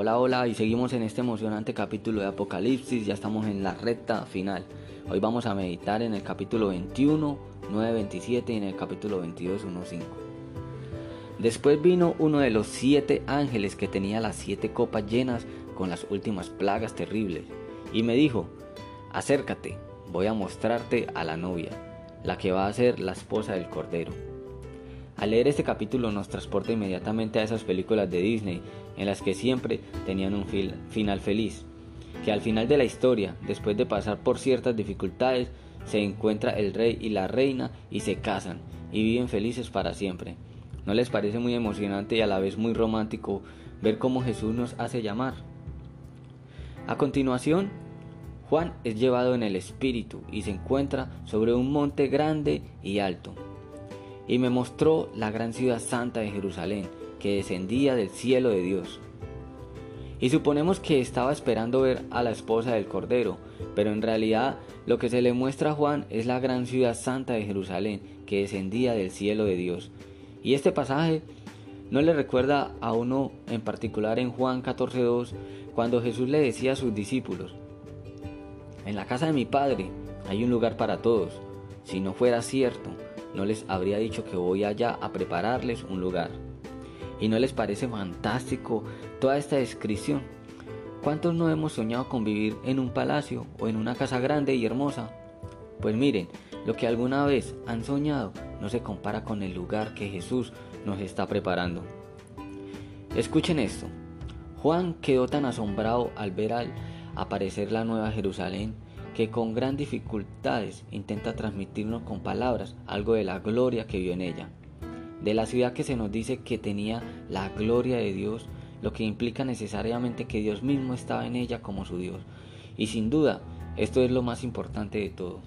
Hola, hola, y seguimos en este emocionante capítulo de Apocalipsis, ya estamos en la recta final. Hoy vamos a meditar en el capítulo 21, 9, 27 y en el capítulo 22, 1, 5. Después vino uno de los siete ángeles que tenía las siete copas llenas con las últimas plagas terribles, y me dijo, acércate, voy a mostrarte a la novia, la que va a ser la esposa del Cordero. Al leer este capítulo nos transporta inmediatamente a esas películas de Disney en las que siempre tenían un final feliz, que al final de la historia, después de pasar por ciertas dificultades, se encuentra el rey y la reina y se casan y viven felices para siempre. ¿No les parece muy emocionante y a la vez muy romántico ver cómo Jesús nos hace llamar? A continuación, Juan es llevado en el Espíritu y se encuentra sobre un monte grande y alto y me mostró la gran ciudad santa de Jerusalén, que descendía del cielo de Dios. Y suponemos que estaba esperando ver a la esposa del Cordero, pero en realidad lo que se le muestra a Juan es la gran ciudad santa de Jerusalén, que descendía del cielo de Dios. Y este pasaje no le recuerda a uno en particular en Juan 14.2, cuando Jesús le decía a sus discípulos, en la casa de mi Padre hay un lugar para todos. Si no fuera cierto, no les habría dicho que voy allá a prepararles un lugar. ¿Y no les parece fantástico toda esta descripción? ¿Cuántos no hemos soñado con vivir en un palacio o en una casa grande y hermosa? Pues miren, lo que alguna vez han soñado no se compara con el lugar que Jesús nos está preparando. Escuchen esto. Juan quedó tan asombrado al ver aparecer la nueva Jerusalén que con gran dificultades intenta transmitirnos con palabras algo de la gloria que vio en ella. De la ciudad que se nos dice que tenía la gloria de Dios, lo que implica necesariamente que Dios mismo estaba en ella como su Dios. Y sin duda, esto es lo más importante de todo.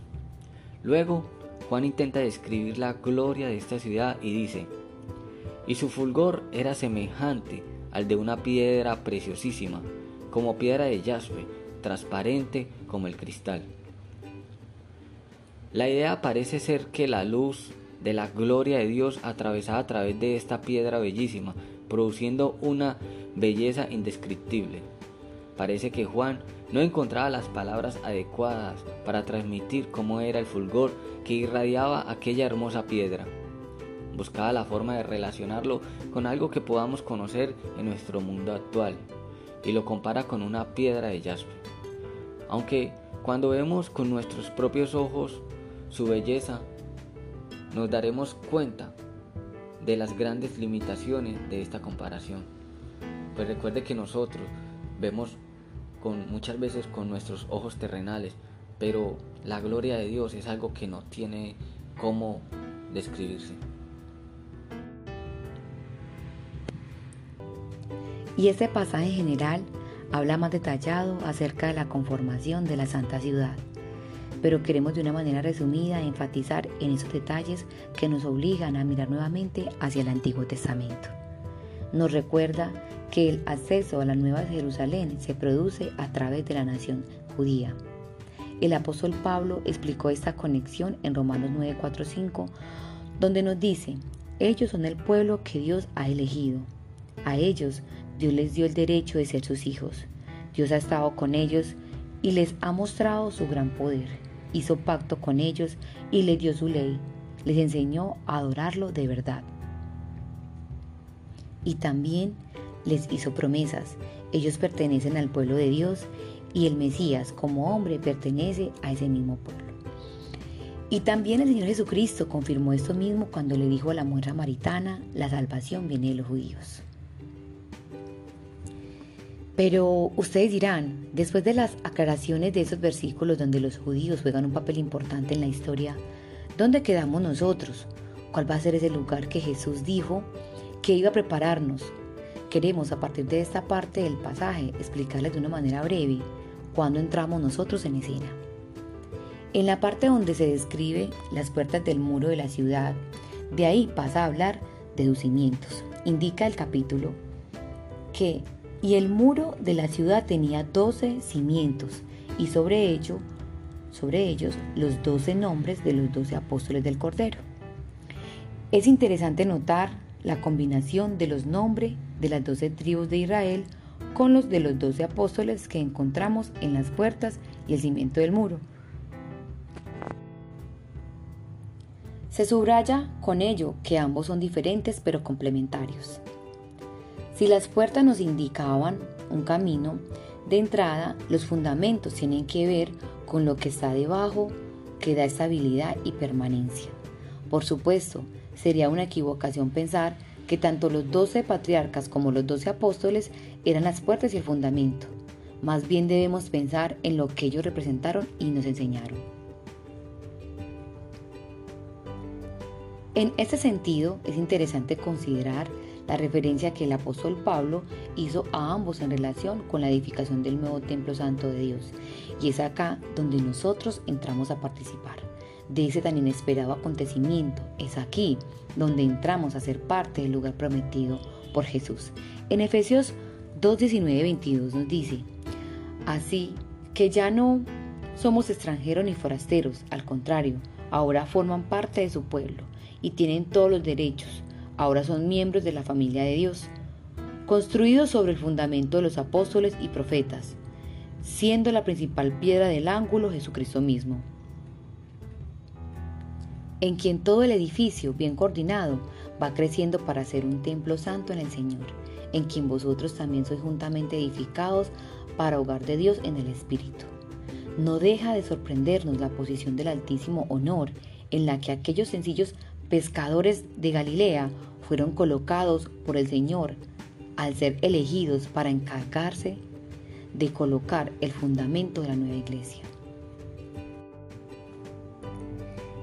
Luego, Juan intenta describir la gloria de esta ciudad y dice, y su fulgor era semejante al de una piedra preciosísima, como piedra de jaspe, transparente como el cristal. La idea parece ser que la luz de la gloria de Dios atravesaba a través de esta piedra bellísima, produciendo una belleza indescriptible. Parece que Juan no encontraba las palabras adecuadas para transmitir cómo era el fulgor que irradiaba aquella hermosa piedra. Buscaba la forma de relacionarlo con algo que podamos conocer en nuestro mundo actual y lo compara con una piedra de jaspe. Aunque cuando vemos con nuestros propios ojos su belleza, nos daremos cuenta de las grandes limitaciones de esta comparación. Pues recuerde que nosotros vemos muchas veces con nuestros ojos terrenales, pero la gloria de Dios es algo que no tiene cómo describirse. Y este pasaje general habla más detallado acerca de la conformación de la Santa Ciudad, pero queremos de una manera resumida enfatizar en esos detalles que nos obligan a mirar nuevamente hacia el Antiguo Testamento. Nos recuerda que el acceso a la Nueva Jerusalén se produce a través de la nación judía. El apóstol Pablo explicó esta conexión en Romanos 9:45, donde nos dice, ellos son el pueblo que Dios ha elegido. A ellos Dios les dio el derecho de ser sus hijos. Dios ha estado con ellos y les ha mostrado su gran poder. Hizo pacto con ellos y les dio su ley. Les enseñó a adorarlo de verdad. Y también les hizo promesas. Ellos pertenecen al pueblo de Dios y el Mesías como hombre pertenece a ese mismo pueblo. Y también el Señor Jesucristo confirmó esto mismo cuando le dijo a la mujer samaritana, la salvación viene de los judíos. Pero ustedes dirán, después de las aclaraciones de esos versículos donde los judíos juegan un papel importante en la historia, ¿dónde quedamos nosotros? ¿Cuál va a ser ese lugar que Jesús dijo que iba a prepararnos? Queremos a partir de esta parte del pasaje explicarles de una manera breve cuándo entramos nosotros en escena. En la parte donde se describe las puertas del muro de la ciudad, de ahí pasa a hablar de cimientos. Indica el capítulo que y el muro de la ciudad tenía doce cimientos, y sobre ello, sobre ellos, los doce nombres de los doce apóstoles del Cordero. Es interesante notar la combinación de los nombres de las doce tribus de Israel con los de los doce apóstoles que encontramos en las puertas y el cimiento del muro. Se subraya con ello que ambos son diferentes pero complementarios. Si las puertas nos indicaban un camino de entrada, los fundamentos tienen que ver con lo que está debajo, que da estabilidad y permanencia. Por supuesto, sería una equivocación pensar que tanto los doce patriarcas como los doce apóstoles eran las puertas y el fundamento. Más bien debemos pensar en lo que ellos representaron y nos enseñaron. En este sentido, es interesante considerar la referencia que el apóstol Pablo hizo a ambos en relación con la edificación del nuevo templo santo de Dios. Y es acá donde nosotros entramos a participar de ese tan inesperado acontecimiento. Es aquí donde entramos a ser parte del lugar prometido por Jesús. En Efesios 2, 19, 22 nos dice, así que ya no somos extranjeros ni forasteros, al contrario, ahora forman parte de su pueblo y tienen todos los derechos. Ahora son miembros de la familia de Dios, construidos sobre el fundamento de los apóstoles y profetas, siendo la principal piedra del ángulo Jesucristo mismo, en quien todo el edificio, bien coordinado, va creciendo para ser un templo santo en el Señor, en quien vosotros también sois juntamente edificados para hogar de Dios en el Espíritu. No deja de sorprendernos la posición del altísimo honor en la que aquellos sencillos pescadores de Galilea fueron colocados por el Señor al ser elegidos para encargarse de colocar el fundamento de la nueva iglesia.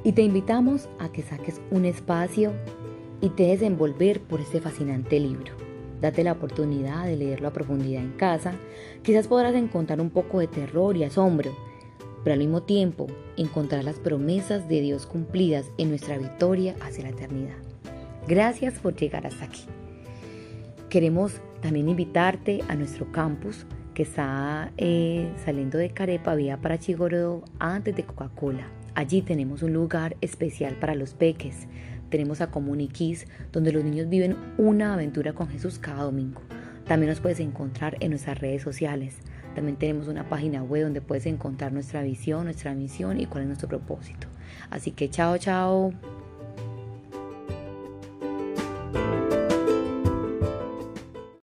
Y te invitamos a que saques un espacio y te desenvolver por este fascinante libro. Date la oportunidad de leerlo a profundidad en casa. Quizás podrás encontrar un poco de terror y asombro, pero al mismo tiempo encontrar las promesas de Dios cumplidas en nuestra victoria hacia la eternidad. Gracias por llegar hasta aquí. Queremos también invitarte a nuestro campus que está eh, saliendo de Carepa, vía para Chigorodo, antes de Coca-Cola. Allí tenemos un lugar especial para los peques. Tenemos a Comuniquis, donde los niños viven una aventura con Jesús cada domingo. También nos puedes encontrar en nuestras redes sociales. También tenemos una página web donde puedes encontrar nuestra visión, nuestra misión y cuál es nuestro propósito. Así que chao, chao.